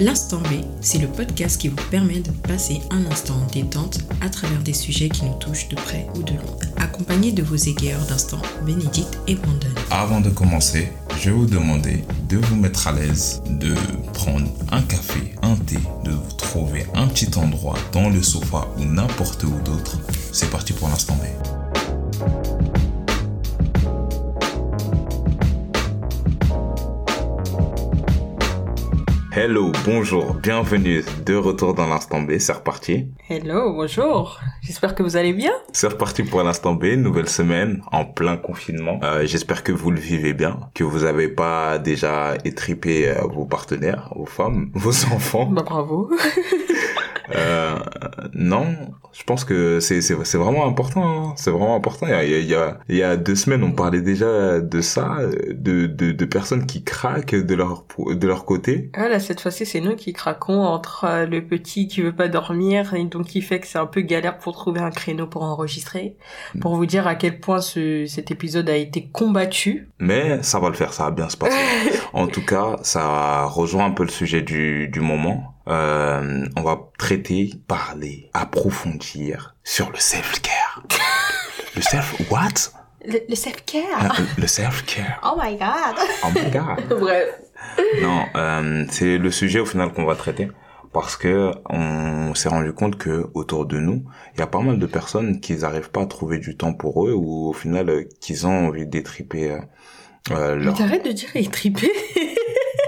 L'instant B, c'est le podcast qui vous permet de passer un instant en détente à travers des sujets qui nous touchent de près ou de loin, accompagné de vos égayeurs d'instant Bénédicte et Brandon. Avant de commencer, je vais vous demander de vous mettre à l'aise, de prendre un café, un thé, de vous trouver un petit endroit dans le sofa ou n'importe où d'autre. C'est parti pour l'instant B. Hello, bonjour, bienvenue de retour dans l'instant B, c'est reparti. Hello, bonjour, j'espère que vous allez bien. C'est reparti pour l'instant B, nouvelle semaine en plein confinement. Euh, j'espère que vous le vivez bien, que vous n'avez pas déjà étripé euh, vos partenaires, vos femmes, vos enfants. Bah bravo. Euh, non, je pense que c'est c'est c'est vraiment important. Hein. C'est vraiment important. Il y a, il y a il y a deux semaines, on parlait déjà de ça, de de, de personnes qui craquent de leur de leur côté. Ah là, cette fois-ci, c'est nous qui craquons entre euh, le petit qui veut pas dormir et donc qui fait que c'est un peu galère pour trouver un créneau pour enregistrer. Pour vous dire à quel point ce cet épisode a été combattu. Mais ça va le faire, ça va bien se passer. en tout cas, ça rejoint un peu le sujet du du moment euh, on va traiter, parler, approfondir sur le self-care. le self what? Le, self-care? Ah, le self-care. Oh my god. Oh my god. Bref. Non, euh, c'est le sujet au final qu'on va traiter parce que on s'est rendu compte que autour de nous, il y a pas mal de personnes qui n'arrivent pas à trouver du temps pour eux ou au final euh, qu'ils ont envie d'étriper euh, leur... Mais t'arrêtes de dire étriper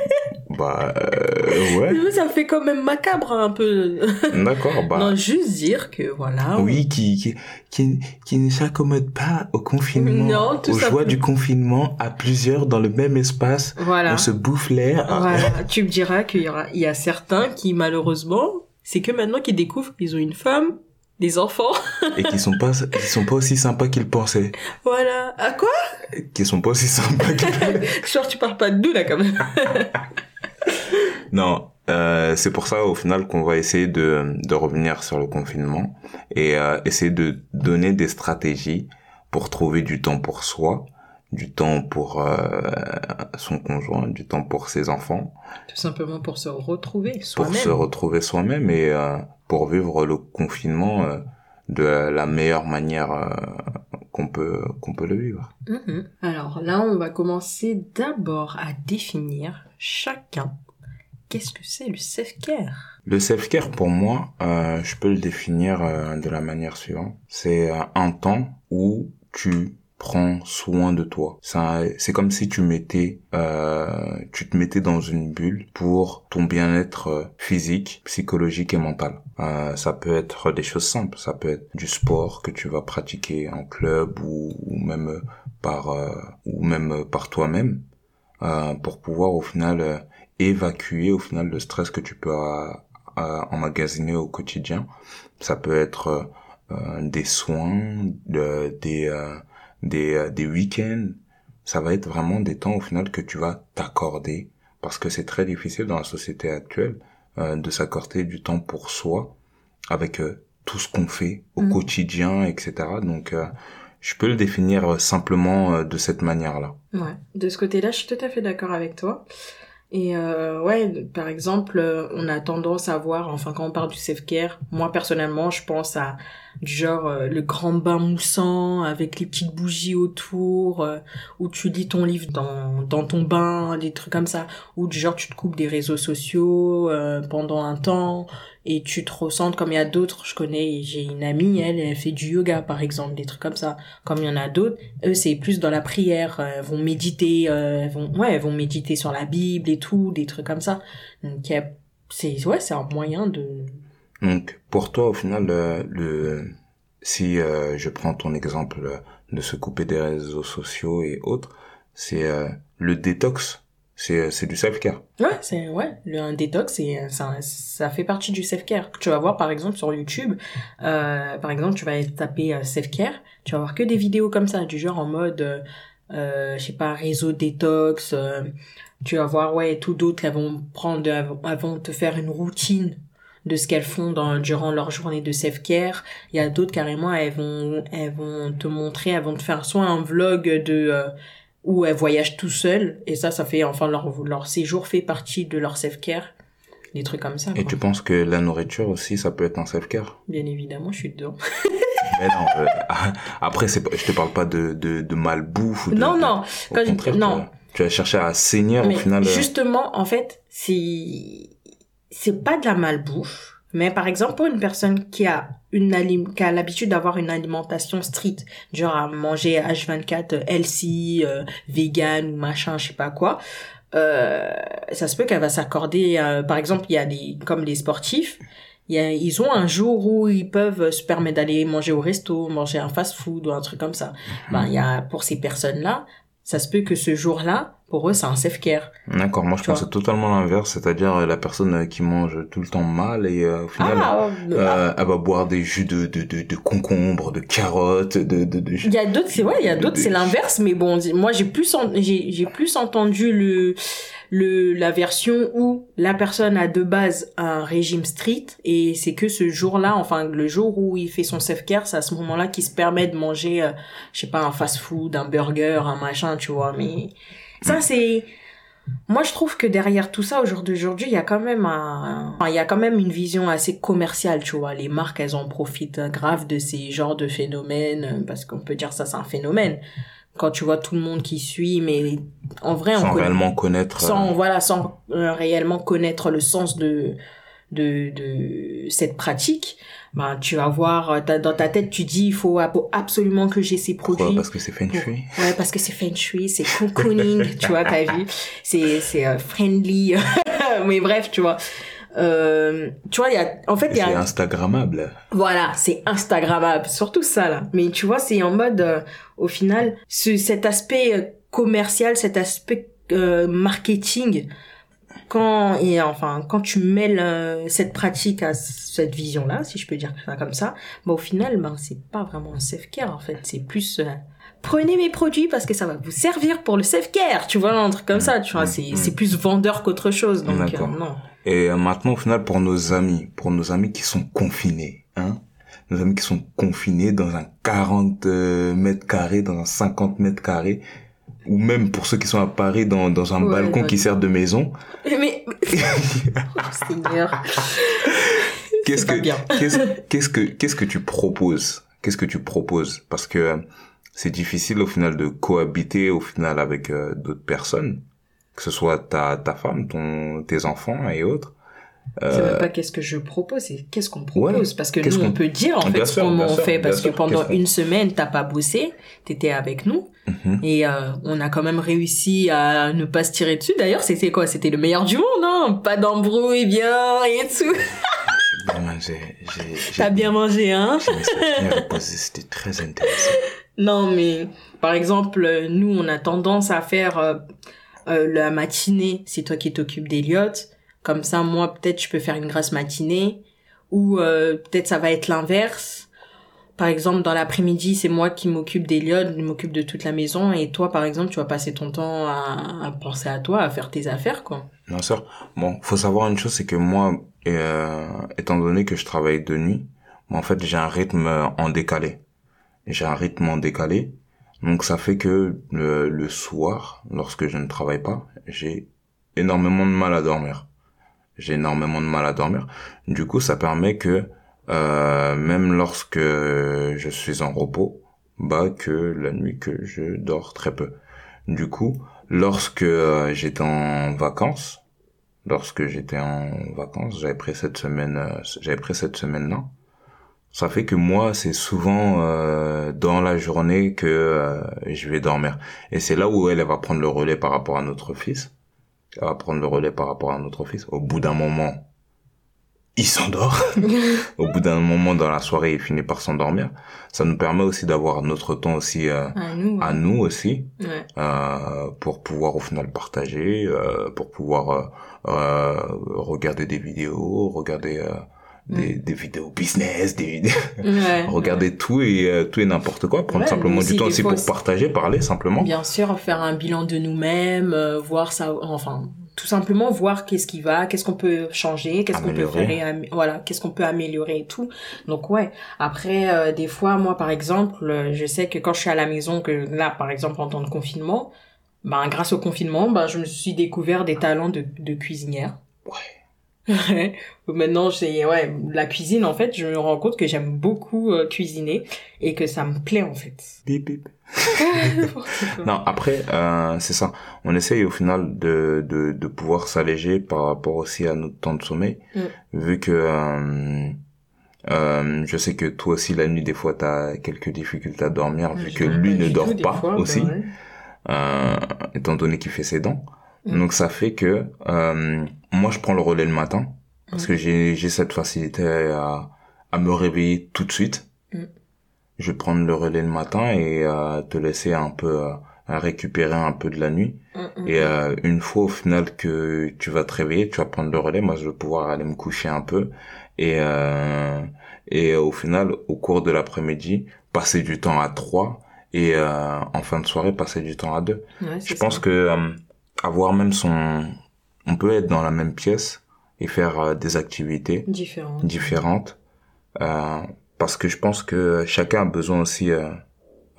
bah euh, ouais. Ça fait quand même macabre un peu. D'accord, bah. Non, juste dire que voilà. Oui, qui qui qui, qui ne s'accommode pas au confinement, non, tout aux joies du confinement à plusieurs dans le même espace. Voilà. On se bouffe l'air. Voilà. tu me diras qu'il y aura il y a certains qui malheureusement, c'est que maintenant qu'ils découvrent qu'ils ont une femme, des enfants et qui sont pas qui sont pas aussi sympas qu'ils pensaient. Voilà. À quoi? Qui sont pas aussi sympas qu'ils Genre tu parles pas de nous là quand même. Non, euh, c'est pour ça au final qu'on va essayer de, de revenir sur le confinement et euh, essayer de donner des stratégies pour trouver du temps pour soi, du temps pour euh, son conjoint, du temps pour ses enfants. Tout simplement pour se retrouver soi-même. Pour se retrouver soi-même et euh, pour vivre le confinement euh, de la meilleure manière euh, qu'on peut qu'on peut le vivre. Mm-hmm. Alors là, on va commencer d'abord à définir chacun qu'est-ce que c'est le self-care? Le self-care pour moi, euh, je peux le définir euh, de la manière suivante. C'est euh, un temps où tu prends soin de toi. C'est comme si tu mettais, euh, tu te mettais dans une bulle pour ton bien-être euh, physique, psychologique et mental. Euh, ça peut être des choses simples, ça peut être du sport que tu vas pratiquer en club ou, même par euh, ou même par toi-même euh, pour pouvoir au final évacuer au final le stress que tu peux emmagasiner au quotidien. Ça peut être des soins, des des, euh, des week-ends. Ça va être vraiment des temps au final que tu vas t'accorder parce que c'est très difficile dans la société actuelle euh, de s'accorder du temps pour soi avec euh, tout ce qu'on fait au mm. quotidien, etc. Donc je peux le définir simplement de cette manière-là. Ouais, de ce côté-là, je suis tout à fait d'accord avec toi. Et euh, ouais, par exemple, on a tendance à voir, enfin quand on parle du self-care, moi personnellement, je pense à du genre euh, le grand bain moussant avec les petites bougies autour, euh, où tu lis ton livre dans, dans ton bain, des trucs comme ça, ou du genre tu te coupes des réseaux sociaux euh, pendant un temps et tu te ressens comme il y a d'autres, je connais, j'ai une amie, elle, elle fait du yoga par exemple, des trucs comme ça, comme il y en a d'autres, eux c'est plus dans la prière, elles vont méditer, elles vont, ouais, elles vont méditer sur la Bible et tout, des trucs comme ça, donc c'est, ouais, c'est un moyen de donc pour toi au final le, si euh, je prends ton exemple de se couper des réseaux sociaux et autres, c'est euh, le détox, c'est euh, c'est du self-care. Ouais, c'est ouais, le un détox c'est ça ça fait partie du self-care. Tu vas voir par exemple sur YouTube par exemple, tu vas taper self-care, tu vas voir que des vidéos comme ça du genre en mode euh, je sais pas réseau détox tu vas voir ouais tout d'autres elles vont prendre elles vont te faire une routine de ce qu'elles font dans, durant leur journée de self-care. Il y a d'autres carrément, elles vont, elles vont te montrer, elles vont te faire soit un vlog de euh, où elles voyagent tout seules et ça, ça fait enfin leur leur séjour fait partie de leur self-care. des trucs comme ça. Et quoi. tu penses que la nourriture aussi, ça peut être un self-care? Bien évidemment, je suis dedans. Mais non, euh, après, c'est je te parle pas de, de, de malbouffe ou de... non, non. Quand je- non. Tu, vas, chercher à saigner Mais au final. euh, justement, en fait, c'est c'est pas de la malbouffe, mais par exemple pour une personne qui a une alim- qui a l'habitude d'avoir une alimentation stricte, genre à manger H24 euh, healthy, euh, vegan ou machin, je sais pas quoi. Euh, ça se peut qu'elle va s'accorder, euh, par exemple, il y a des, comme les sportifs, y a, ils ont un jour où ils peuvent se permettre d'aller manger au resto, manger un fast-food ou un truc comme ça. Ben, il y a, pour ces personnes-là, ça se peut que ce jour-là, pour eux, c'est un self-care. D'accord, moi je vois. totalement l'inverse, c'est-à-dire euh, la personne euh, qui mange tout le temps mal et euh, au final Ah, euh, elle va boire des jus de, de, de, de concombre, de carottes, de, de, de... Il y a d'autres, c'est ouais, il y a d'autres, c'est l'inverse, mais bon, moi j'ai plus, en- j'ai, j'ai plus entendu le, le, la version où la personne a de base un régime strict et c'est que ce jour-là, enfin le jour où il fait son self-care, c'est à ce moment-là qu'il se permet de manger, euh, je sais pas, un fast-food, un burger, un machin, tu vois. Mais ça c'est, moi je trouve que derrière tout ça, au jour d'aujourd'hui, il y a quand même un, enfin, il y a quand même une vision assez commerciale, tu vois. Les marques, elles en profitent grave de ces genres de phénomènes, euh, parce qu'on peut dire ça, c'est un phénomène. Quand tu vois tout le monde qui suit, mais en vrai, on sans réellement connaître... sans euh, voilà sans euh, réellement connaître le sens de de de cette pratique ben tu vas voir euh, dans ta tête tu dis il faut ab- absolument que j'ai ces pourquoi produits Parce que c'est feng pour- shui. Ouais parce que c'est feng shui c'est cocooning tu vois t'as vu c'est c'est euh, friendly. Mais bref tu vois. Euh, tu vois il y a en fait il y C'est a instagrammable. voilà, c'est Instagrammable, surtout ça là. Mais tu vois, c'est en mode, euh, au final, ce, cet aspect commercial, cet aspect euh, marketing, quand et enfin quand tu mêles euh, cette pratique à cette vision-là, si je peux dire ça comme ça, bah au final, ben c'est pas vraiment un self-care en fait, c'est plus euh, prenez mes produits parce que ça va vous servir pour le self-care, tu vois, un truc comme ça, tu vois, c'est Mm. c'est plus vendeur qu'autre chose, donc euh, non. Et euh, maintenant, au final, pour nos amis, pour nos amis qui sont confinés, hein, nos amis qui sont confinés dans un 40 euh, mètres carrés, dans un 50 mètres carrés, ou même pour ceux qui sont à Paris dans, dans un Ouais, balcon ouais. qui sert de maison, Mais oh, Seigneur, qu'est-ce que, qu'est-ce, qu'est-ce que, qu'est-ce que tu proposes? Qu'est-ce que tu proposes? Parce que euh, c'est difficile au final de cohabiter au final avec euh, d'autres personnes, que ce soit ta, ta femme, ton, tes enfants et autres. c'est même pas qu'est-ce que je propose, c'est qu'est-ce qu'on propose. Ouais. parce que nous, on qu'on- peut dire en Bien fait sûr, comment bien on sûr, fait, parce que pendant une semaine, t'as pas bossé, t'étais avec nous, Mhm. et euh, on a quand même réussi à ne pas se tirer dessus. D'ailleurs, c'était quoi? C'était le meilleur du monde, hein? Pas d'embrouille, bien, et tout. T'as bien mangé, hein? c'était très intéressant. Non, mais par exemple, nous, on a tendance à faire euh, euh, la matinée, c'est toi qui t'occupes d'Eliott. Comme ça, moi, peut-être, je peux faire une grasse matinée. Ou euh, peut-être ça va être l'inverse. Par exemple, dans l'après-midi, c'est moi qui m'occupe d'Eliott, je m'occupe de toute la maison. Et toi, par exemple, tu vas passer ton temps à, penser à toi, à faire tes affaires, quoi. Bien sûr. Bon, faut savoir une chose, c'est que moi, euh, étant donné que je travaille de nuit, en fait, j'ai un rythme en décalé. J'ai un rythme en décalé. Donc, ça fait que le soir, lorsque je ne travaille pas, j'ai énormément de mal à dormir. J'ai énormément de mal à dormir. Du coup, ça permet que, euh, même lorsque je suis en repos, bah, que la nuit que je dors très peu. Du coup, lorsque euh, j'étais en vacances, lorsque j'étais en vacances, j'avais pris cette semaine, euh, j'avais pris cette semaine-là. Ça fait que moi, c'est souvent euh, dans la journée que je vais dormir. Et c'est là où elle, elle va prendre le relais par rapport à notre fils. Elle va prendre le relais par rapport à notre fils. Au bout d'un moment, il s'endort. Au bout d'un moment dans la soirée, il finit par s'endormir. Ça nous permet aussi d'avoir notre temps aussi euh, À nous. à nous aussi Ouais. euh, pour pouvoir au final partager, euh, pour pouvoir regarder des vidéos, regarder euh, des, des vidéos business, des, Ouais. regarder tout et euh, tout et n'importe quoi, prendre Ouais, simplement du temps aussi pour partager, parler simplement. Bien sûr, faire un bilan de nous-mêmes, euh, voir ça, enfin, tout simplement voir qu'est-ce qui va, qu'est-ce qu'on peut changer, qu'est-ce qu'on peut faire, voilà, qu'est-ce qu'on peut améliorer et tout. Donc ouais. Après, euh, des fois, moi, par exemple, euh, je sais que quand je suis à la maison, que là, par exemple, en temps de confinement, ben, grâce au confinement, ben, je me suis découvert des talents de, de cuisinière. Ouais. Ouais. Maintenant, j'ai ouais, la cuisine en fait, je me rends compte que j'aime beaucoup euh, cuisiner et que ça me plaît en fait. Bip, bip. non, après, euh, c'est ça. On essaye au final de, de, de pouvoir s'alléger par rapport aussi à notre temps de sommeil, Mm. vu que euh, euh, je sais que toi aussi la nuit des fois t'as quelques difficultés à dormir, vu que lui ne dort pas fois, bah aussi, ouais. euh, étant donné qu'il fait ses dents. Mm. Donc ça fait que euh, moi je prends le relais le matin parce Mm. que j'ai j'ai cette facilité à à me réveiller tout de suite. Mm. Je vais prendre le relais le matin et euh, te laisser un peu euh, à récupérer un peu de la nuit. Mm, mm, Et euh, une fois au final que tu vas te réveiller, tu vas prendre le relais. Moi, je vais pouvoir aller me coucher un peu et euh, et au final, au cours de l'après-midi, passer du temps à trois et euh, en fin de soirée, passer du temps à deux. Ouais, Je pense ça. que avoir même son, on peut être dans la même pièce et faire euh, des activités différent. différentes euh, parce que je pense que chacun a besoin aussi euh,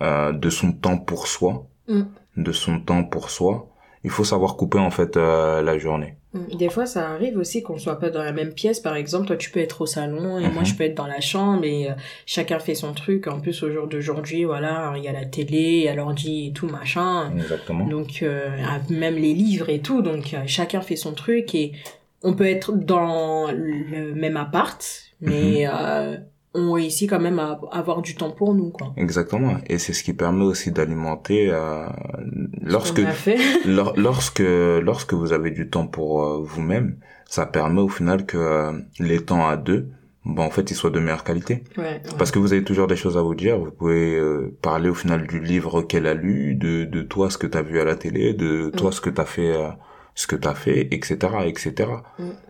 euh, de son temps pour soi, Mm. de son temps pour soi. Il faut savoir couper en fait euh, la journée. Mm. Des fois, ça arrive aussi qu'on soit pas dans la même pièce. Par exemple, toi, tu peux être au salon et moi, je peux être dans la chambre et euh, chacun fait son truc. En plus, au jour d'aujourd'hui, voilà, il y a la télé, il y a l'ordi et tout, machin. Exactement. Donc, euh, même les livres et tout. Donc, euh, chacun fait son truc et on peut être dans le même appart, mais euh, on réussit quand même à avoir du temps pour nous, quoi. Exactement. Et c'est ce qui permet aussi d'alimenter euh, lorsque fait. lor- lorsque lorsque vous avez du temps pour euh, vous-même, ça permet au final que euh, les temps à deux, bon en fait, ils soient de meilleure qualité. Ouais, ouais. Parce que vous avez toujours des choses à vous dire. Vous pouvez euh, parler au final du livre qu'elle a lu, de de toi ce que t'as vu à la télé, de toi ce que t'as fait, euh, ce que t'as fait, etc., etc.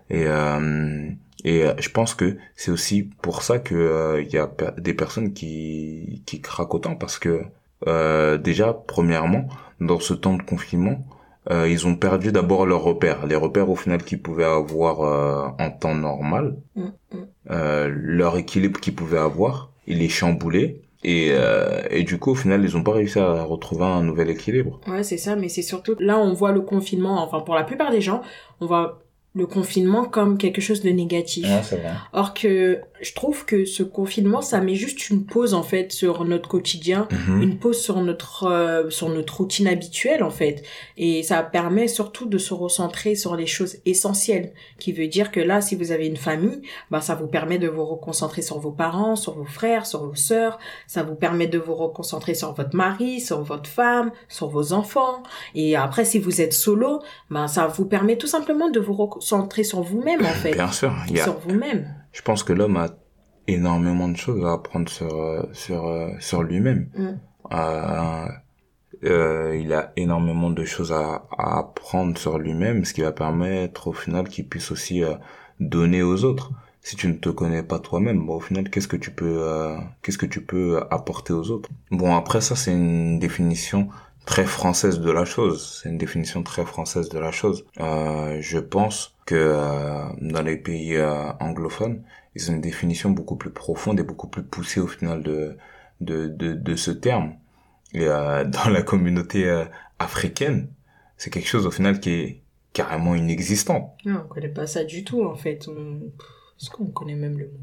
Et euh, et euh, je pense que c'est aussi pour ça que euh, il y a des personnes qui qui craquent autant parce que euh, déjà premièrement dans ce temps de confinement euh, ils ont perdu d'abord leurs repères. Les repères au final qu'ils pouvaient avoir euh, en temps normal Mm, mm. euh, leur équilibre qu'ils pouvaient avoir il est chamboulé et euh, et du coup au final ils ont pas réussi à retrouver un nouvel équilibre. Ouais, c'est ça, mais c'est surtout là on voit le confinement, enfin pour la plupart des gens, on voit le confinement comme quelque chose de négatif. c'est vrai Or que je trouve que ce confinement, ça met juste une pause en fait sur notre quotidien, Mhm. une pause sur notre euh, sur notre routine habituelle en fait, et ça permet surtout de se recentrer sur les choses essentielles. Qui veut dire que là, si vous avez une famille, bah ça vous permet de vous reconcentrer sur vos parents, sur vos frères, sur vos sœurs. Ça vous permet de vous reconcentrer sur votre mari, sur votre femme, sur vos enfants. Et après, si vous êtes solo, ben ça vous permet tout simplement de vous recentrer sur vous-même en fait, bien sûr il y a sur vous-même. je pense que l'homme a énormément de choses à apprendre sur euh, sur euh, sur lui-même. Mm. Euh, euh, il a énormément de choses à, à apprendre sur lui-même, ce qui va permettre au final qu'il puisse aussi euh, donner aux autres. Si tu ne te connais pas toi-même, bon, au final, qu'est-ce que tu peux euh, qu'est-ce que tu peux apporter aux autres? Bon, après ça, c'est une définition très française de la chose. C'est une définition très française de la chose. Euh, je pense que euh, dans les pays euh, anglophones, ils ont une définition beaucoup plus profonde et beaucoup plus poussée au final de de de, ce terme. Et dans la communauté africaine, c'est quelque chose au final qui est carrément inexistant. Non, on connaît pas ça du tout en fait. Est-ce qu'on connaît même le mot?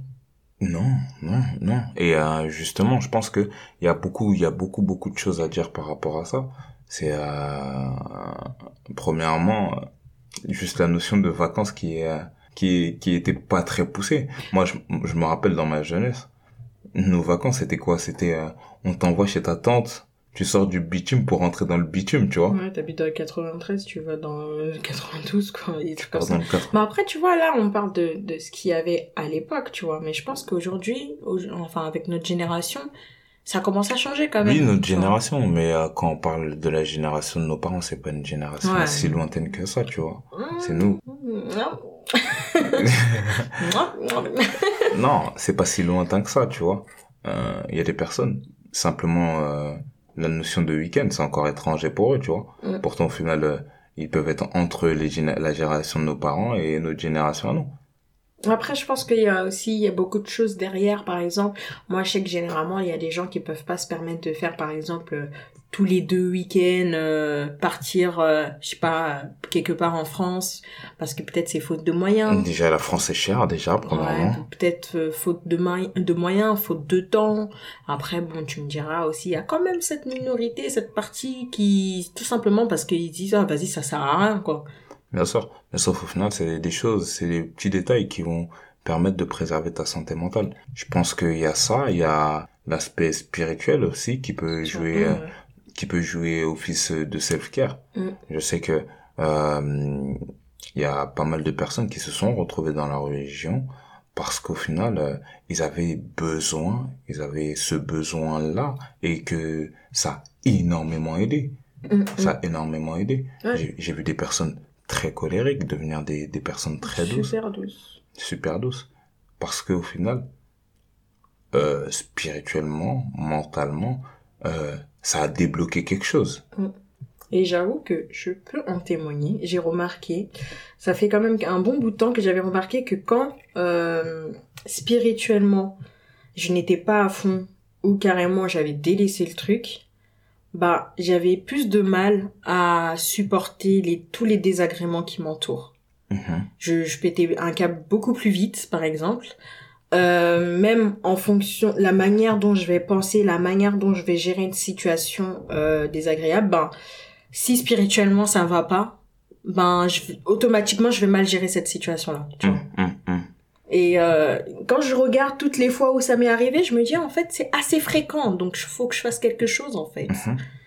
Non, non, non. Et euh, justement, je pense que il y a beaucoup, il y a beaucoup, beaucoup de choses à dire par rapport à ça. C'est euh, premièrement juste la notion de vacances qui est qui qui était pas très poussée. Moi, je, je me rappelle dans ma jeunesse, nos vacances c'était quoi? C'était euh, on t'envoie chez ta tante, tu sors du bitume pour rentrer dans le bitume, tu vois. Ouais, t'habites dans le 93, tu vas dans le 92 quoi. Et trucs comme ça. Mais après, tu vois, là, on parle de, de ce qu'il y avait à l'époque, tu vois. Mais je pense qu'aujourd'hui, au- enfin, avec notre génération, ça commence à changer quand même. Oui, notre tu vois. génération, mais euh, quand on parle de la génération de nos parents, c'est pas une génération Ouais. si lointaine que ça, tu vois. Mmh. C'est nous. Non, c'est pas si lointain que ça, tu vois. Euh, Il y a des personnes, simplement, euh, la notion de week-end, c'est encore étranger pour eux, tu vois. Mm. Pourtant, au final, euh, ils peuvent être entre les la génération de nos parents et notre génération à nous. Après, je pense qu'il y a aussi, il y a beaucoup de choses derrière. Par exemple, moi, je sais que généralement, il y a des gens qui peuvent pas se permettre de faire, par exemple, euh, tous les deux week-ends euh, partir euh, je sais pas quelque part en France parce que peut-être c'est faute de moyens Déjà, la France est chère, déjà, premièrement. Ouais, peut-être euh, faute de, de moyens faute de temps après bon tu me diras aussi il y a quand même cette minorité cette partie qui tout simplement parce qu'ils disent ah vas-y ça sert à rien quoi Bien sûr. Mais sauf au final, c'est des choses, c'est des petits détails qui vont permettre de préserver ta santé mentale. Je pense qu'il y a ça, il y a l'aspect spirituel aussi qui peut jouer, euh, Ouais. Qui peut jouer office de self-care. Mm. Je sais que euh, il y a pas mal de personnes qui se sont retrouvées dans la religion parce qu'au final, euh, ils avaient besoin, ils avaient ce besoin-là et que ça a énormément aidé. Mm, Ça a énormément aidé. Ouais. J'ai- vu des personnes très colériques devenir des, des personnes très douces, super douce super douces. Parce qu'au final, euh, spirituellement, mentalement, euh, ça a débloqué quelque chose. Et j'avoue que je peux en témoigner. J'ai remarqué, ça fait quand même un bon bout de temps que j'avais remarqué que quand euh, spirituellement je n'étais pas à fond ou carrément j'avais délaissé le truc, bah j'avais plus de mal à supporter les tous les désagréments qui m'entourent. Mhm. Je, je pétais un câble beaucoup plus vite, par exemple. Euh, même en fonction la manière dont je vais penser, la manière dont je vais gérer une situation euh, désagréable, ben si spirituellement ça va pas, ben je, automatiquement je vais mal gérer cette situation là. Tu vois. Mm, mm, mm. Et euh, quand je regarde toutes les fois où ça m'est arrivé, je me dis en fait c'est assez fréquent, donc il faut que je fasse quelque chose en fait.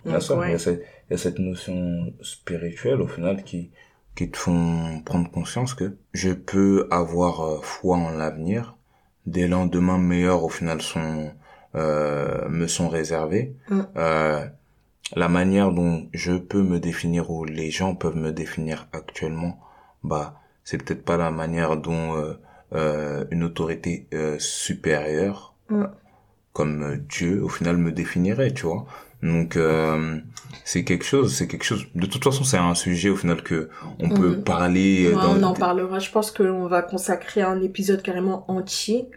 Bien Donc, sûr, ouais. il, y a cette, il y a cette notion spirituelle au final qui, qui te font prendre conscience que je peux avoir euh, foi en l'avenir. Des lendemains meilleurs au final sont euh, me sont réservés. Mm. Euh, la manière dont je peux me définir ou les gens peuvent me définir actuellement, bah c'est peut-être pas la manière dont euh, euh, une autorité euh, supérieure Mm. comme euh, Dieu au final me définirait, tu vois. Donc euh, c'est quelque chose, c'est quelque chose. De toute façon, c'est un sujet au final que on peut Mhm. parler. Ouais, dans on en parlera. Je pense qu'on va consacrer un épisode carrément entier.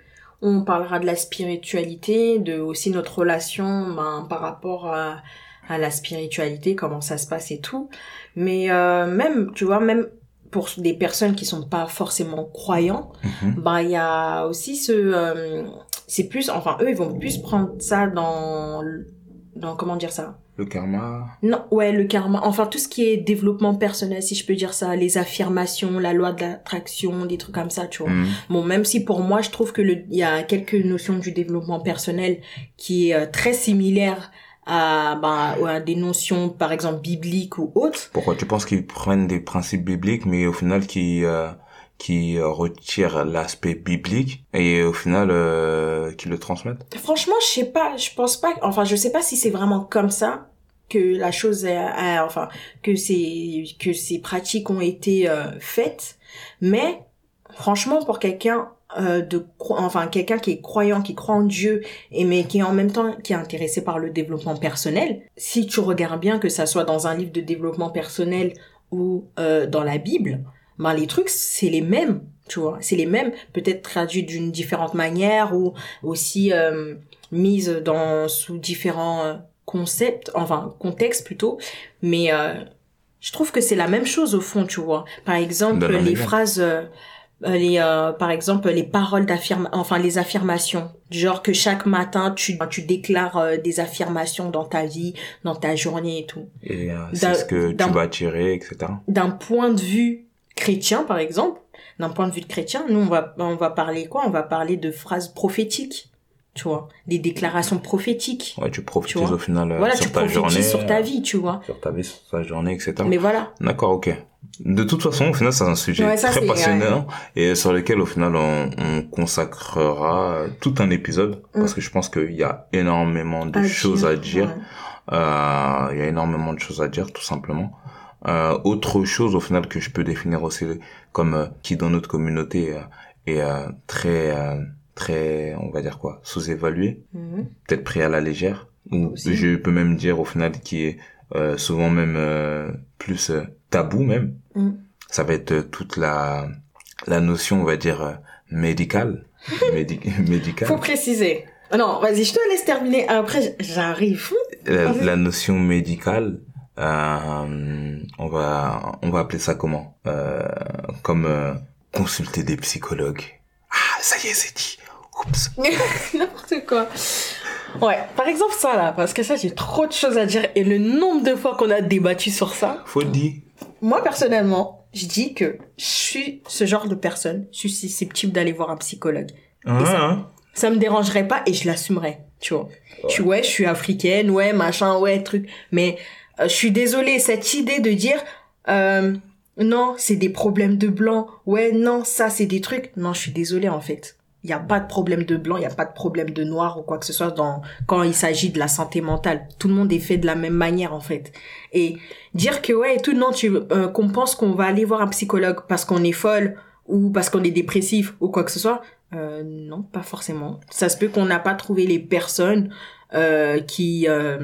On parlera de la spiritualité, de aussi notre relation ben, par rapport à, à la spiritualité, comment ça se passe et tout. Mais euh, même, tu vois, même pour des personnes qui sont pas forcément croyants, Mhm. bah il y a aussi ce, euh, c'est plus, enfin eux ils vont plus prendre ça dans, dans comment dire ça, Le karma. non, ouais, le karma. Enfin, tout ce qui est développement personnel, si je peux dire ça, les affirmations, la loi de l'attraction, des trucs comme ça, tu vois. Mhm. Bon, même si pour moi, je trouve que le, il y a quelques notions du développement personnel qui est euh, très similaire à, ben, à des notions, par exemple, bibliques ou autres. Pourquoi tu penses qu'ils prennent des principes bibliques, mais au final qui euh, qui euh, retirent l'aspect biblique et au final euh, qui le transmettent Franchement, je sais pas, je pense pas, enfin, je sais pas si c'est vraiment comme ça que la chose est, est- enfin, que ces, que ces pratiques ont été euh, faites, mais franchement, pour quelqu'un euh, de, enfin, quelqu'un qui est croyant, qui croit en Dieu, et mais qui est en même temps qui est intéressé par le développement personnel, si tu regardes bien que ça soit dans un livre de développement personnel ou euh, dans la Bible, ben les trucs c'est les mêmes, tu vois, c'est les mêmes, peut-être traduits d'une différente manière ou aussi euh, mise dans sous différents euh, concepts, enfin contextes plutôt, mais euh, je trouve que c'est la même chose au fond, tu vois. Par exemple, les exemple. phrases, euh, euh, les, euh, par exemple, les paroles d'affirmation, enfin les affirmations, genre que chaque matin tu tu déclares euh, des affirmations dans ta vie, dans ta journée et tout. et euh, c'est ce que tu vas attirer, etc. D'un point de vue chrétien, par exemple, d'un point de vue de chrétien, nous on va on va parler quoi? On va parler de phrases prophétiques, tu vois, des déclarations prophétiques. Ouais, tu vois. au final euh, voilà, sur tu ta prophétises journée, sur ta vie, tu vois. sur ta vie, sur ta journée, etc. Mais voilà. D'accord, ok. De toute façon, au final, c'est un sujet Ouais, ça, très passionnant et sur lequel, au final, on, on consacrera tout un épisode parce que je pense qu'il y a énormément de À choses à dire. ouais. Euh, il y a énormément de choses à dire, tout simplement. Euh, autre chose, au final, que je peux définir aussi comme euh, qui dans notre communauté euh, est euh, très, euh, très, on va dire quoi, sous-évalué, Mhm. peut-être pris à la légère, ou Aussi. je peux même dire au final qui est euh, souvent même euh, plus euh, tabou même. Mm. Ça va être toute la la notion, on va dire médicale, médi médicale. Faut préciser. Ah Non, vas-y, je te laisse terminer. Après, j'arrive. la, la notion médicale, euh, on va on va appeler ça comment? Euh, Comme euh, consulter des psychologues. Ah, ça y est, c'est dit. Oups. N'importe quoi. Ouais, par exemple ça là, parce que ça j'ai trop de choses à dire et le nombre de fois qu'on a débattu sur ça. Faut le dire. Moi personnellement, je dis que je suis ce genre de personne, je suis susceptible d'aller voir un psychologue. Ça- hein. Ça me dérangerait pas et je l'assumerais, tu vois. Je suis ouais, je suis africaine, ouais, machin, ouais, truc. Mais euh, je suis désolée, cette idée de dire euh, non, c'est des problèmes de blanc. Ouais, non, ça c'est des trucs. Non, je suis désolée en fait. Il y a pas de problème de blanc, il y a pas de problème de noir ou quoi que ce soit dans quand il s'agit de la santé mentale. Tout le monde est fait de la même manière en fait. Et dire que ouais, tout non, tu euh, qu'on pense qu'on va aller voir un psychologue parce qu'on est folle ou parce qu'on est dépressif ou quoi que ce soit, euh, non, pas forcément. Ça se peut qu'on n'a pas trouvé les personnes euh, qui euh,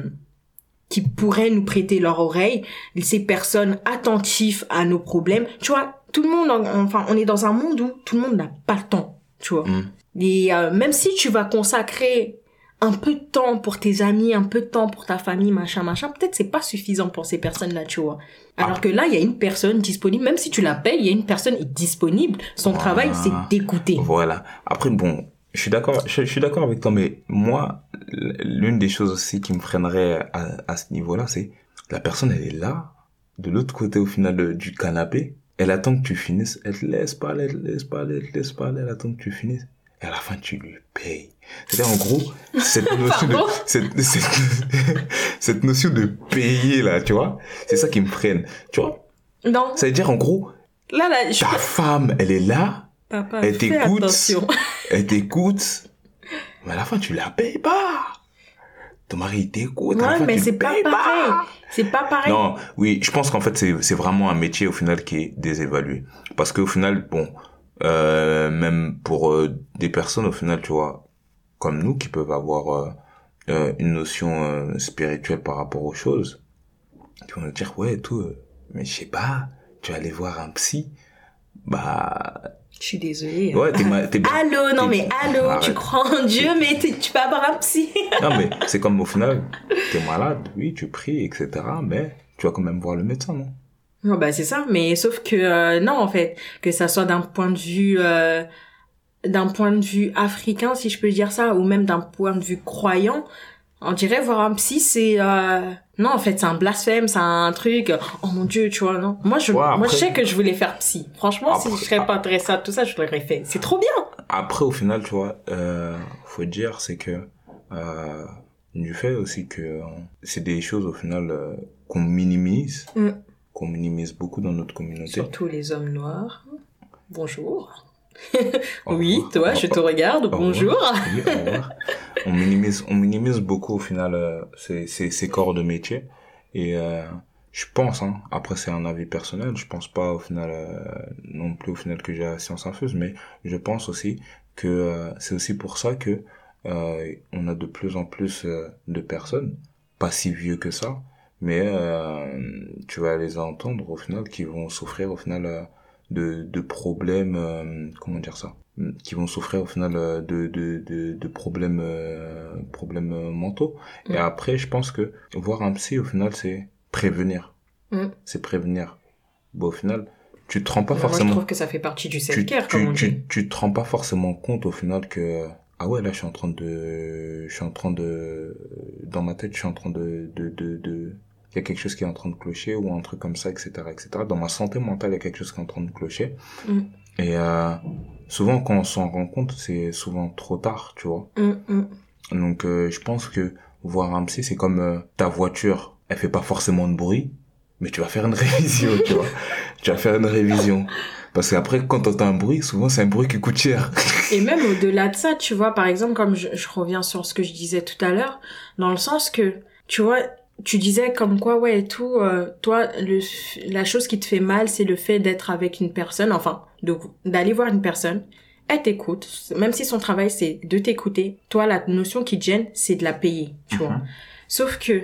qui pourraient nous prêter leur oreille, ces personnes attentives à nos problèmes. Tu vois, tout le monde, en- enfin, on est dans un monde où tout le monde n'a pas le temps, tu vois. Mm. Et euh, même si tu vas consacrer un peu de temps pour tes amis, un peu de temps pour ta famille, machin, machin, peut-être c'est pas suffisant pour ces personnes-là, tu vois. Alors Ah. que là, il y a une personne disponible, même si tu l'appelles, il y a une personne disponible. Son Voilà. travail, c'est d'écouter. Voilà. Après, bon, je suis d'accord, je, je suis d'accord avec toi, mais moi, l'une des choses aussi qui me freinerait à, à ce niveau-là, c'est la personne, elle est là, de l'autre côté au final de- du canapé, elle attend que tu finisses, elle te laisse parler, elle te laisse parler, elle te laisse parler, elle attend que tu finisses. Et à la fin, tu lui payes. C'est-à-dire, en gros, cette notion de, cette, cette, cette notion de payer, là, tu vois, c'est ça qui me freine. Tu vois, Non, ça veut dire, en gros, là, là, je... ta femme, elle est là, Papa, Elle t'écoute. elle t'écoute, mais à la fin, tu la payes pas. Ton mari, il t'écoute, à la Ouais, fin, mais c'est pas pareil. C'est pas pareil. Non, oui, je pense qu'en fait, c'est, c'est vraiment un métier, au final, qui est désévalué. Parce qu'au final, bon, euh, même pour euh, des personnes, au final, tu vois, comme nous, qui peuvent avoir euh, euh, une notion euh, spirituelle par rapport aux choses, qui vont nous dire, ouais, tout, euh, mais je sais pas, tu vas aller voir un psy, bah, Je suis désolée. ouais, t'es, ma- t'es Allô, non mais allô, Arrête. tu crois en Dieu, mais tu peux avoir un psy. Non, mais c'est comme au final, t'es malade, oui, tu pries, etc., mais tu vas quand même voir le médecin, non? Non, bah c'est ça, mais sauf que euh, non en fait, que ça soit d'un point de vue euh, d'un point de vue africain si je peux dire ça ou même d'un point de vue croyant, on dirait voir un psy c'est euh, non en fait c'est un blasphème, c'est un truc oh mon dieu, tu vois non. Moi je Ouais, moi je sais que je voulais faire psy. Franchement, si je serais pas intéressée à tout ça, je l'aurais fait. C'est trop bien. Après, au final, tu vois, euh, faut dire, c'est que euh, du fait aussi que c'est des choses, au final, euh, qu'on minimise, Mm. qu'on minimise beaucoup dans notre communauté. Surtout les hommes noirs. Bonjour. Oui, toi, je te regarde. Bonjour. Oui, on minimise, on minimise beaucoup au final euh, ces, ces, ces corps de métier. Et euh, je pense, hein, après c'est un avis personnel, je pense pas au final euh, non plus au final que j'ai la science infuse, mais je pense aussi que euh, c'est aussi pour ça que euh, on a de plus en plus de personnes, pas si vieux que ça, mais euh, tu vas les entendre au final qui vont souffrir au final de, de problèmes, euh, comment dire ça, qui vont souffrir au final euh, de, de, de, de problèmes, euh, problèmes euh, mentaux. Et Mm. après, je pense que voir un psy, au final, c'est prévenir. Mm. C'est prévenir. Bon, au final, tu te rends pas Moi, je forcément trouve que ça fait partie du self-care, comme on tu, dit. tu, tu te rends pas forcément compte au final que ah ouais là je suis en train de je suis en train de dans ma tête je suis en train de de de de il y a quelque chose qui est en train de clocher ou un truc comme ça etc etc dans ma santé mentale il y a quelque chose qui est en train de clocher. Mm. et euh, souvent quand on s'en rend compte c'est souvent trop tard tu vois. Mm, mm. donc euh, je pense que voir un psy c'est comme euh, ta voiture elle fait pas forcément de bruit mais tu vas faire une révision tu vois. Tu vas faire une révision. Parce qu'après quand t'entends un bruit souvent c'est un bruit qui coûte cher. Et même au-delà de ça, tu vois, par exemple, comme je, je reviens sur ce que je disais tout à l'heure, dans le sens que, tu vois, tu disais comme quoi, ouais, et tout, euh, toi, le, la chose qui te fait mal, c'est le fait d'être avec une personne, enfin, de- d'aller voir une personne, elle t'écoute, même si son travail c'est de t'écouter, toi, la notion qui te gêne, c'est de la payer, tu vois. Mhm. Sauf que,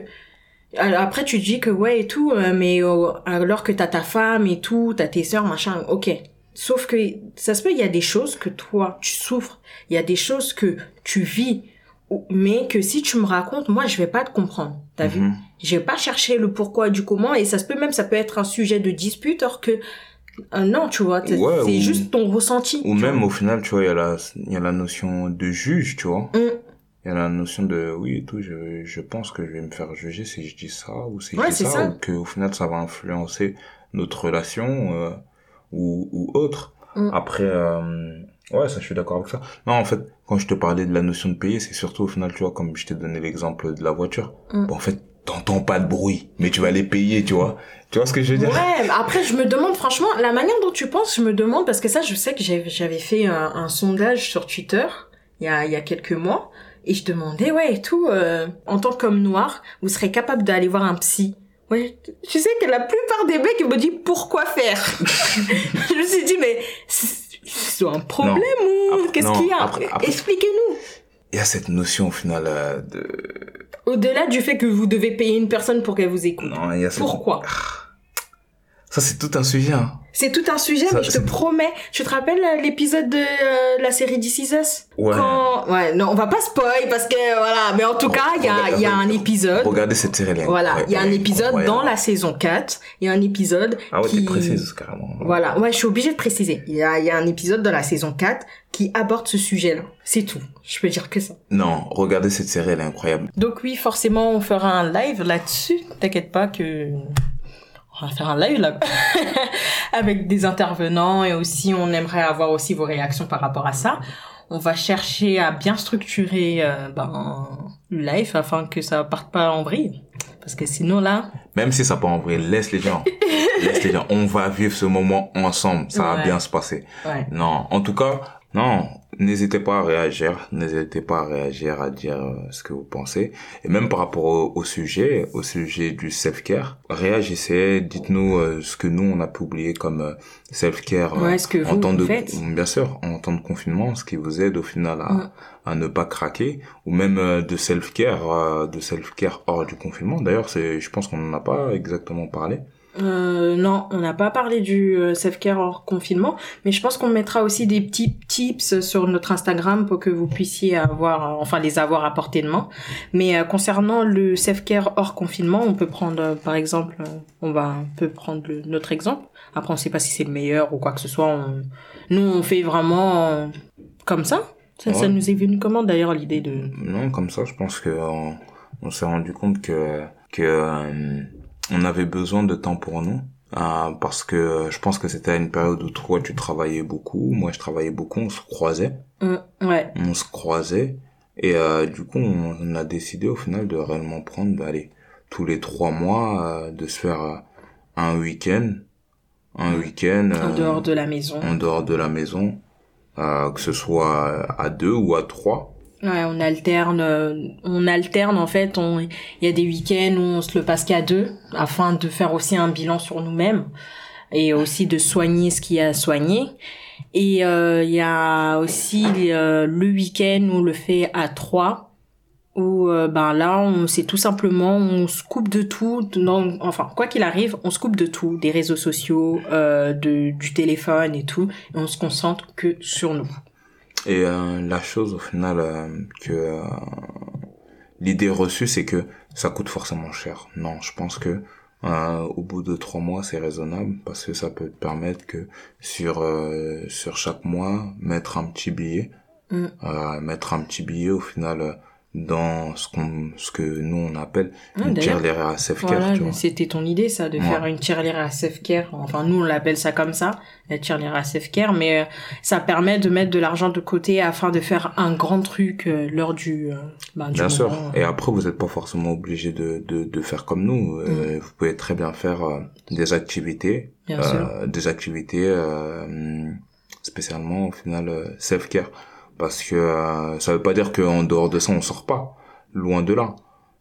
alors après, tu te dis que ouais et tout, euh, mais euh, alors que t'as ta femme et tout, t'as tes sœurs, machin, ok. Sauf que ça se peut, il y a des choses que toi, tu souffres, il y a des choses que tu vis mais que si tu me racontes, moi, je vais pas te comprendre. T'as vu? Mhm. Je vais pas chercher le pourquoi du comment, et ça se peut même, ça peut être un sujet de dispute, or que euh, non, tu vois, c'est Ouais, c'est ou- juste ton ressenti. Ou même vois. au final, tu vois, il y a la, il y a la notion de juge, tu vois. Mm. Il y a la notion de, oui et tout, je, je pense que je vais me faire juger si je dis ça, ou si je dis ça, ça. ou que au final ça va influencer notre relation, euh, ou, ou autre. Mm. Après, euh, ouais, ça je suis d'accord avec ça. Non, en fait, quand je te parlais de la notion de payer, c'est surtout au final, tu vois, comme je t'ai donné l'exemple de la voiture. Mm. Bon, en fait, t'entends pas de bruit, mais tu vas les payer, tu vois. Tu vois ce que je veux dire? Ouais, mais après je me demande franchement la manière dont tu penses, je me demande parce que ça je sais que j'avais j'avais fait un, un sondage sur Twitter il y a il y a quelques mois et je demandais ouais et tout euh, en tant qu'homme noir, vous serez capable d'aller voir un psy? Ouais, tu sais que la plupart des mecs me disent pourquoi faire? je me suis dit mais c'est c'est un problème ou qu'est-ce qu'il y a après- après- Expliquez-nous. Il y a cette notion au final euh, de, Au-delà du fait que vous devez payer une personne pour qu'elle vous écoute. non, il y a cette, Pourquoi? Ça c'est tout un sujet, hein. C'est tout un sujet, Ça, mais je te promets. Tu te rappelles euh, l'épisode de euh, la série This Is Us? Ouais. Quand... Ouais, non, on va pas spoil parce que voilà. Mais en tout Bon, cas, il y a, y a un épisode. Regardez cette série là. Voilà, il y a un épisode dans la saison 4. Il y a un épisode Ah ouais, qui... précise, carrément. Voilà, ouais, je suis obligée de préciser. Il y a, il y a un épisode dans la saison 4 qui aborde ce sujet-là. C'est tout. Je peux dire que ça. Non, regardez cette série, elle est incroyable. Donc oui, forcément, on fera un live là-dessus. T'inquiète pas que on va faire un live là avec des intervenants et aussi on aimerait avoir aussi vos réactions par rapport à ça. On va chercher à bien structurer euh, ben, le live afin que ça parte pas en vrille. Parce que sinon là, Même si ça part en vrai, laisse les gens. laisse les gens. On va vivre ce moment ensemble. Ça va bien se passer. ouais. Non, en tout cas, non, n'hésitez pas à réagir, n'hésitez pas à réagir, à dire euh, ce que vous pensez. Et même par rapport au, au sujet, au sujet du self-care, réagissez, dites-nous euh, ce que nous, on a pu oublier comme euh, self-care Ouais, ce que en temps vous de, faites. bien sûr, en temps de confinement, ce qui vous aide au final à, à ne pas craquer, ou même de self-care, de self-care hors du confinement. D'ailleurs, c'est, je pense qu'on n'en a pas exactement parlé. Euh, non, on n'a pas parlé du euh, self-care hors confinement, mais je pense qu'on mettra aussi des petits tips sur notre Instagram pour que vous puissiez avoir, euh, enfin les avoir à portée de main. Mais euh, concernant le self-care hors confinement, on peut prendre, euh, par exemple, on va un peu prendre le- notre exemple. Après, on sait pas si c'est le meilleur ou quoi que ce soit. On... Nous, on fait vraiment comme ça. Ça, ça nous est venu comment d'ailleurs l'idée de... Non, comme ça, je pense que on, on s'est rendu compte que que on avait besoin de temps pour nous. euh, parce que je pense que c'était à une période où toi tu travaillais beaucoup, moi je travaillais beaucoup, on se croisait, Hum, ouais. on se croisait et euh, du coup on, a décidé au final de réellement prendre, allez, tous les trois mois euh, de se faire euh, un week-end, un week-end En euh, dehors de la maison. en dehors de la maison, euh, que ce soit à deux ou à trois. Ouais, on alterne, euh, on alterne en fait. On, il y a des week-ends où on se le passe qu'à deux, afin de faire aussi un bilan sur nous-mêmes et aussi de soigner ce qu'il y a à soigner. Et euh, il y a aussi euh, le week-end où on le fait à trois, où euh, ben là, on c'est tout simplement, on se coupe de tout. Non, enfin, quoi qu'il arrive, on se coupe de tout, des réseaux sociaux, de, du téléphone et tout, et on se concentre que sur nous. Et euh, la chose au final euh, que euh, l'idée reçue c'est que ça coûte forcément cher. Non, je pense que euh, au bout de trois mois c'est raisonnable parce que ça peut te permettre que sur euh, sur chaque mois mettre un petit billet, Mm. euh, mettre un petit billet au final euh, dans ce qu'on ce que nous on appelle Ah, une tirelire à self-care. Voilà, c'était ton idée ça, de Ouais. faire une tirelire à self-care. Enfin, nous on l'appelle ça comme ça, la tirelire à self-care, mais euh, ça permet de mettre de l'argent de côté afin de faire un grand truc euh, lors du, euh, ben, du Bien sûr. Et après, vous n'êtes pas forcément obligé de, de, de faire comme nous. Euh, Vous pouvez très bien faire euh, des activités, Bien sûr. euh, des activités euh, spécialement au final euh, self-care, parce que euh, ça veut pas dire qu'en dehors de ça on sort pas, loin de là.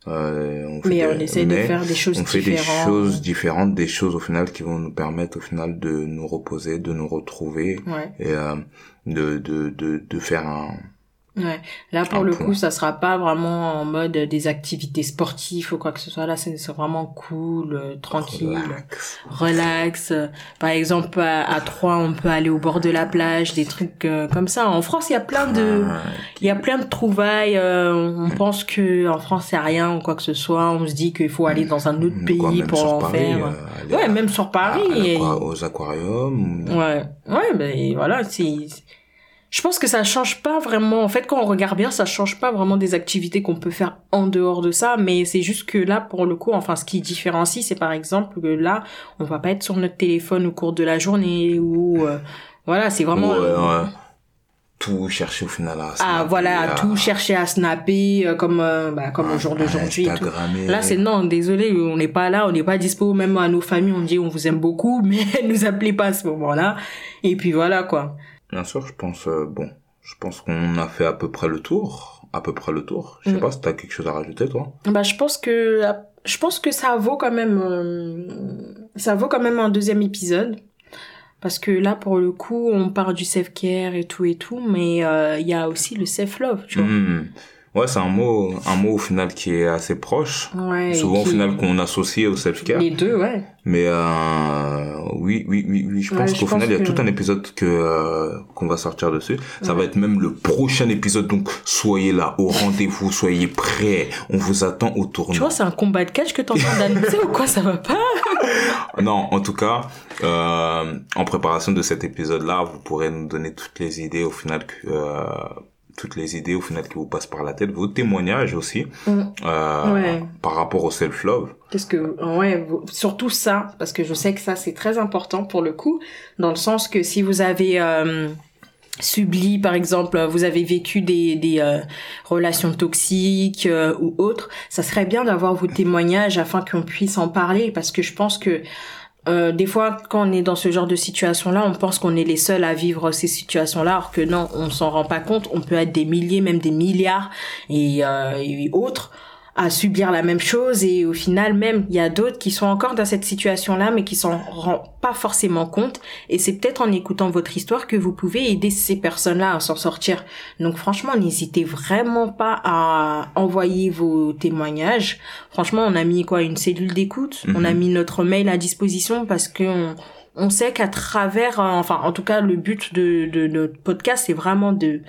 Euh, on fait Mais des- on essaie de faire des choses on fait différentes. des choses différentes, des choses au final qui vont nous permettre au final de nous reposer, de nous retrouver Ouais. et euh, de, de, de, de faire un, Ouais. Là, pour le coup, ça sera pas vraiment en mode des activités sportives ou quoi que ce soit. Là, c'est vraiment cool, euh, tranquille, Relax. relax. Par exemple, à, Troyes, on peut aller au bord de la plage, des trucs euh, comme ça. En France, il y a plein de, il y a plein de trouvailles. euh, on pense que en France, c'est rien ou quoi que ce soit. On se dit qu'il faut aller dans un autre Quoi, pays pour en Paris, faire. ouais, à- même sur Paris. à- à et- l'aqua- aux aquariums. Ouais, ouais, ben voilà, c'est. Je pense que ça change pas vraiment. En fait, quand on regarde bien, ça change pas vraiment des activités qu'on peut faire en dehors de ça. Mais c'est juste que là, pour le coup, enfin, ce qui différencie, c'est par exemple que là, on va pas être sur notre téléphone au cours de la journée ou euh, voilà, c'est vraiment. Ouais, ouais. Tout chercher au final à Ah voilà, à- tout chercher à snapper euh, comme euh, bah, comme au jour d'aujourd'hui. Là, c'est non, désolé, on n'est pas là, on n'est pas dispo, même à nos familles, on dit on vous aime beaucoup, mais nous appelez pas à ce moment-là. Et puis voilà, quoi. Bien sûr, je pense, euh, bon, je pense qu'on a fait à peu près le tour. À peu près le tour. Je sais Mm. pas si t'as quelque chose à rajouter, toi. Bah, je pense que, je pense que ça vaut quand même, euh, ça vaut quand même un deuxième épisode. Parce que là, pour le coup, on parle du self-care et tout et tout, mais euh, il y a aussi le self-love, tu vois. Mm. Ouais, c'est un mot, un mot au final qui est assez proche. Ouais. Souvent, au final, qu'on associe au self-care. Les deux, ouais. Mais euh, oui, oui, oui, oui. Je pense qu'au final, il y a tout un épisode que euh, qu'on va sortir dessus. Ça Ouais. va être même le prochain épisode. Donc, soyez là, au rendez-vous, soyez prêts. On vous attend au tournant. Tu vois, c'est un combat de catch que train d'annoncer ou quoi, ça va pas? Non, en tout cas, euh, en préparation de cet épisode-là, vous pourrez nous donner toutes les idées au final que euh, toutes les idées au final qui vous passent par la tête, vos témoignages aussi Mm. euh, Ouais. par rapport au self-love. Qu'est-ce que ouais vous- surtout ça parce que je sais que ça c'est très important pour le coup dans le sens que si vous avez euh, subli par exemple vous avez vécu des des euh, relations toxiques euh, ou autres ça serait bien d'avoir vos témoignages afin qu'on puisse en parler parce que je pense que euh, des fois, quand on est dans ce genre de situation-là, on pense qu'on est les seuls à vivre ces situations-là, alors que non, on s'en rend pas compte. On peut être des milliers, même des milliards et, euh, et autres à subir la même chose et au final même il y a d'autres qui sont encore dans cette situation là mais qui s'en rendent pas forcément compte. Et c'est peut-être en écoutant votre histoire que vous pouvez aider ces personnes là à s'en sortir. Donc franchement n'hésitez vraiment pas à envoyer vos témoignages. Franchement on a mis quoi une cellule d'écoute? Mhm. on a mis notre mail à disposition parce que on, on sait qu'à travers euh, enfin en tout cas le but de, de notre podcast c'est vraiment de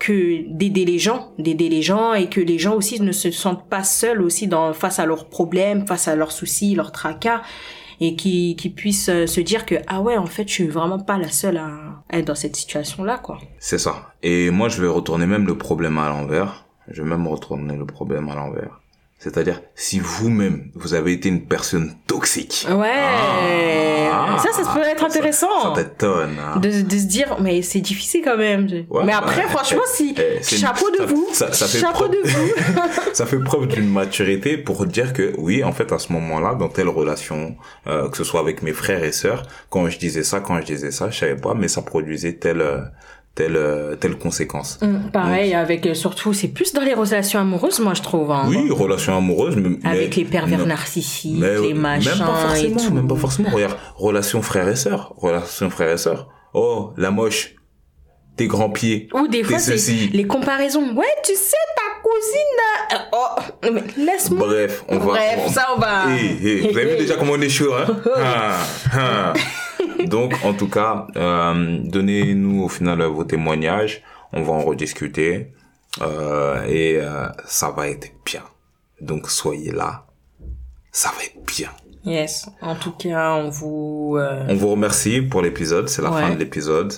que d'aider les gens, d'aider les gens et que les gens aussi ne se sentent pas seuls aussi dans face à leurs problèmes, face à leurs soucis, leurs tracas et qui qui puissent euh, se dire que ah ouais en fait je suis vraiment pas la seule à être dans cette situation là quoi. C'est ça. Et moi, je vais retourner même le problème à l'envers. Je vais même retourner le problème à l'envers. C'est-à-dire, si vous-même, vous avez été une personne toxique. Ouais. Ah. ça ça peut être Ça intéressant. t'étonne. hein. de, de se dire mais c'est difficile quand même. Ouais, mais après franchement si Eh, une- chapeau de ça- vous, ça- ça fait chapeau preuve- de vous. ça fait preuve d'une maturité pour dire que oui, en fait, à ce moment-là, dans telle relation, euh, que ce soit avec mes frères et sœurs, quand je disais ça, quand je disais ça, je savais pas, mais ça produisait telle euh, telle euh, telle conséquence. Mm, pareil avec euh, surtout c'est plus dans les relations amoureuses moi je trouve. hein. Oui, relation amoureuse, mais, avec mais- les pervers narcissiques, mais les machins même pas et forcément, tout. même pas forcément. Regarde, relation frère et sœur, relation frère et sœur. Oh, la moche, tes grands pieds, Ou des fois, c'est les comparaisons. Ouais, tu sais, ta cousine... euh, Oh, mais laisse-moi... Bref, on va. Bref, ça, on va... Hey, hey, vous avez vu déjà comment on est chaud, hein? Ah, ah. Donc, en tout cas, euh, donnez-nous au final vos témoignages. On va en rediscuter. Euh, et euh, ça va être bien. Donc, soyez là. Ça va être bien. Yes. En tout cas, on vous... On vous remercie pour l'épisode. C'est la Ouais. fin de l'épisode.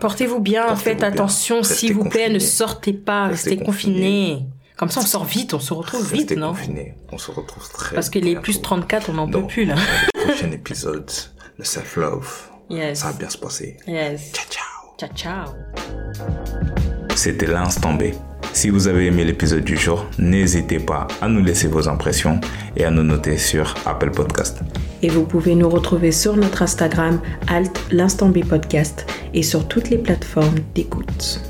Portez-vous bien, faites bien. attention, s'il vous plaît, ne sortez pas, Restez restez, confinés. Comme ça, on sort vite, on se retrouve vite, non? confinés. On se retrouve très Parce que les plus 34, on n'en peut plus, là. le prochain épisode. Le self-love. Yes. Ça va bien se passer. Yes. Ciao, ciao. Ciao, ciao. C'était l'instant B. Si vous avez aimé l'épisode du jour, n'hésitez pas à nous laisser vos impressions et à nous noter sur Apple Podcast. Et vous pouvez nous retrouver sur notre Instagram, alt l'instant B podcast, et sur toutes les plateformes d'écoute.